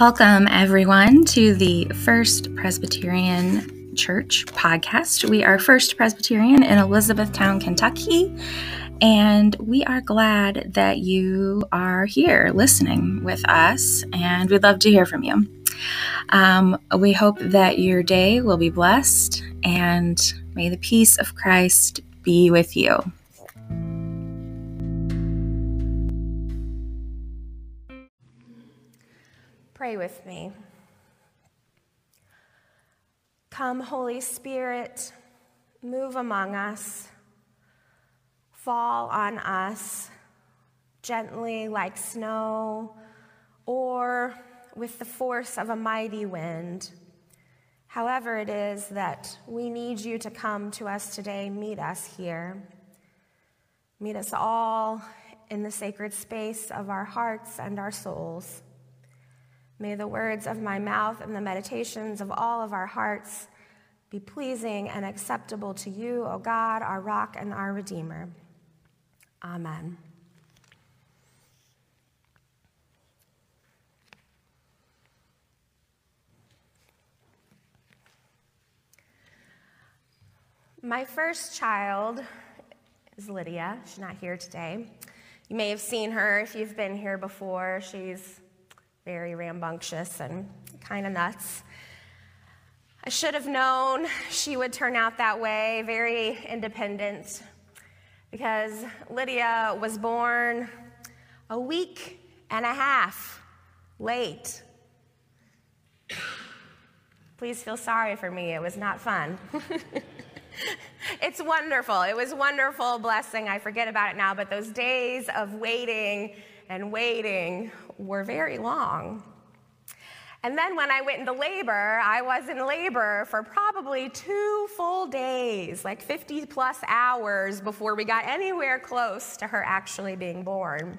Welcome, everyone, to the First Presbyterian Church podcast. We are First Presbyterian in Elizabethtown, Kentucky, and we are glad that you are here listening with us, and we'd love to hear from you. Um, we hope that your day will be blessed, and may the peace of Christ be with you. Pray with me. Come, Holy Spirit, move among us, fall on us gently like snow or with the force of a mighty wind. However, it is that we need you to come to us today, meet us here. Meet us all in the sacred space of our hearts and our souls. May the words of my mouth and the meditations of all of our hearts be pleasing and acceptable to you, O God, our rock and our Redeemer. Amen. My first child is Lydia. She's not here today. You may have seen her if you've been here before. She's very rambunctious and kind of nuts. I should have known she would turn out that way, very independent, because Lydia was born a week and a half late. Please feel sorry for me, it was not fun. it's wonderful. It was wonderful blessing. I forget about it now, but those days of waiting and waiting were very long. And then when I went into labor, I was in labor for probably two full days, like 50 plus hours before we got anywhere close to her actually being born.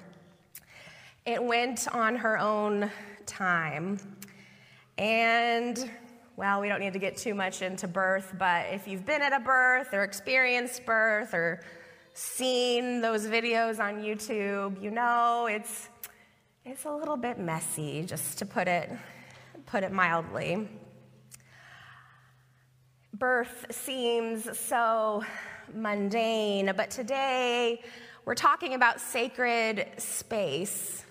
It went on her own time. And, well, we don't need to get too much into birth, but if you've been at a birth or experienced birth or seen those videos on YouTube, you know it's it's a little bit messy, just to put it, put it mildly. Birth seems so mundane, but today we're talking about sacred space.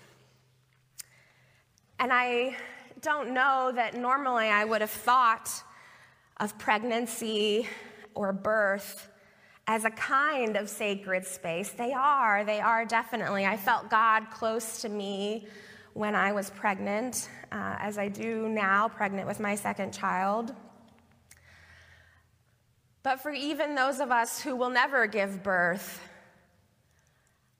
And I don't know that normally I would have thought of pregnancy or birth as a kind of sacred space. They are, they are definitely. I felt God close to me when I was pregnant, uh, as I do now, pregnant with my second child. But for even those of us who will never give birth,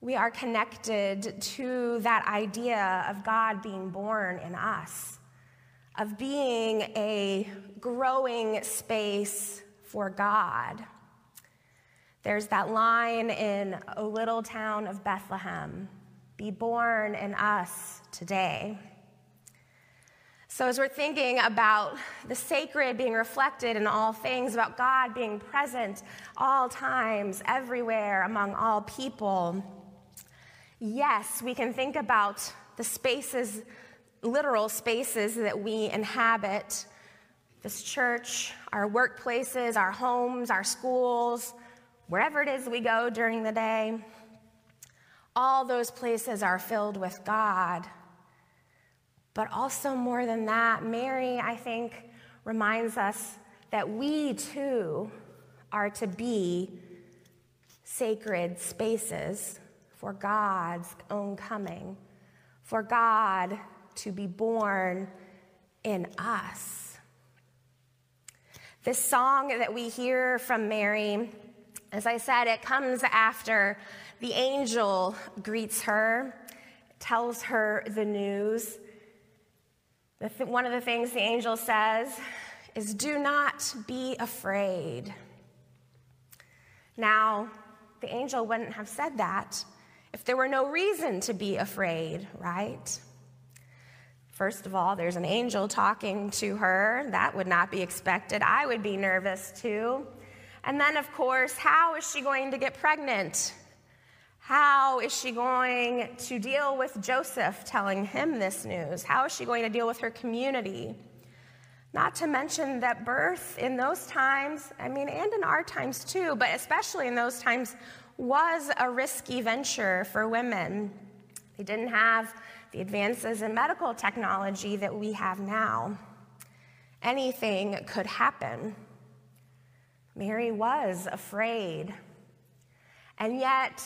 we are connected to that idea of God being born in us, of being a growing space for God. There's that line in O little town of Bethlehem be born in us today. So, as we're thinking about the sacred being reflected in all things, about God being present all times, everywhere, among all people, yes, we can think about the spaces, literal spaces that we inhabit this church, our workplaces, our homes, our schools, wherever it is we go during the day, all those places are filled with God. But also, more than that, Mary, I think, reminds us that we too are to be sacred spaces for God's own coming, for God to be born in us. This song that we hear from Mary as I said, it comes after the angel greets her, tells her the news. One of the things the angel says is, Do not be afraid. Now, the angel wouldn't have said that if there were no reason to be afraid, right? First of all, there's an angel talking to her. That would not be expected. I would be nervous too. And then, of course, how is she going to get pregnant? How is she going to deal with Joseph telling him this news? How is she going to deal with her community? Not to mention that birth in those times, I mean, and in our times too, but especially in those times, was a risky venture for women. They didn't have the advances in medical technology that we have now. Anything could happen. Mary was afraid. And yet,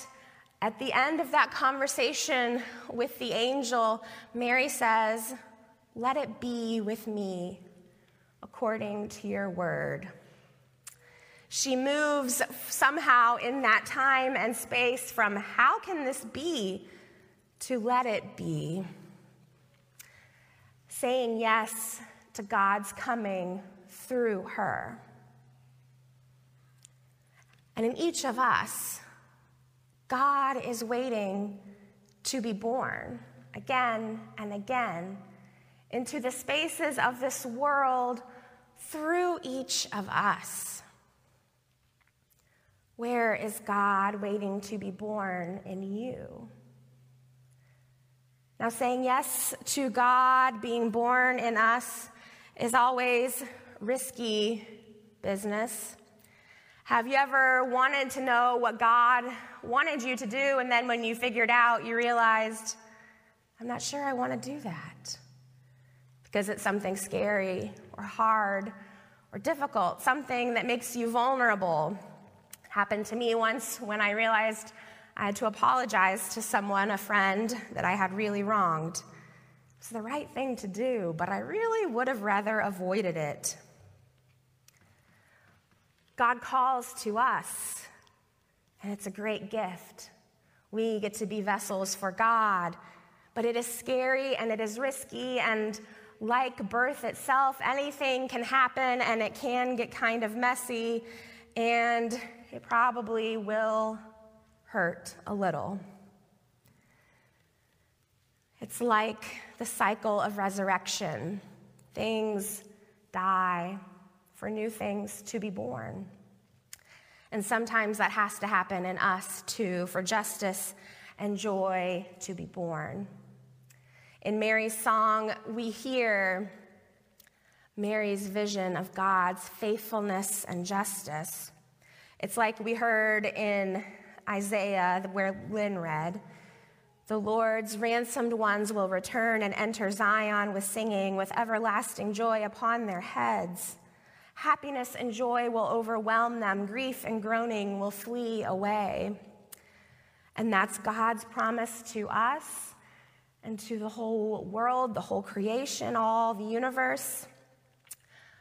at the end of that conversation with the angel, Mary says, Let it be with me according to your word. She moves somehow in that time and space from how can this be to let it be. Saying yes to God's coming through her. And in each of us, God is waiting to be born again and again into the spaces of this world through each of us. Where is God waiting to be born in you? Now, saying yes to God being born in us is always risky business. Have you ever wanted to know what God wanted you to do, and then when you figured out, you realized, I'm not sure I want to do that? Because it's something scary or hard or difficult, something that makes you vulnerable. Happened to me once when I realized I had to apologize to someone, a friend, that I had really wronged. It was the right thing to do, but I really would have rather avoided it. God calls to us, and it's a great gift. We get to be vessels for God, but it is scary and it is risky, and like birth itself, anything can happen and it can get kind of messy, and it probably will hurt a little. It's like the cycle of resurrection. Things die, for new things to be born. And sometimes that has to happen in us too, for justice and joy to be born. In Mary's song, we hear Mary's vision of God's faithfulness and justice. It's like we heard in Isaiah, where Lynn read The Lord's ransomed ones will return and enter Zion with singing, with everlasting joy upon their heads. Happiness and joy will overwhelm them, grief and groaning will flee away. And that's God's promise to us and to the whole world, the whole creation, all the universe.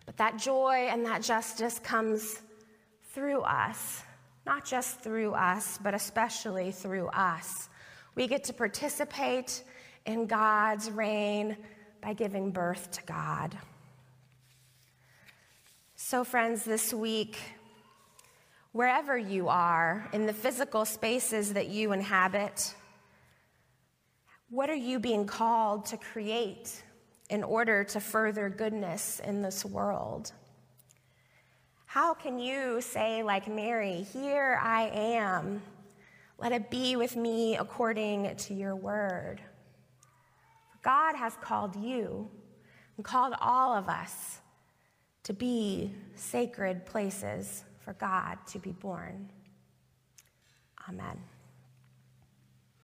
But that joy and that justice comes through us, not just through us, but especially through us. We get to participate in God's reign by giving birth to God. So, friends, this week, wherever you are in the physical spaces that you inhabit, what are you being called to create in order to further goodness in this world? How can you say, like Mary, Here I am, let it be with me according to your word? God has called you and called all of us to be sacred places for God to be born. Amen.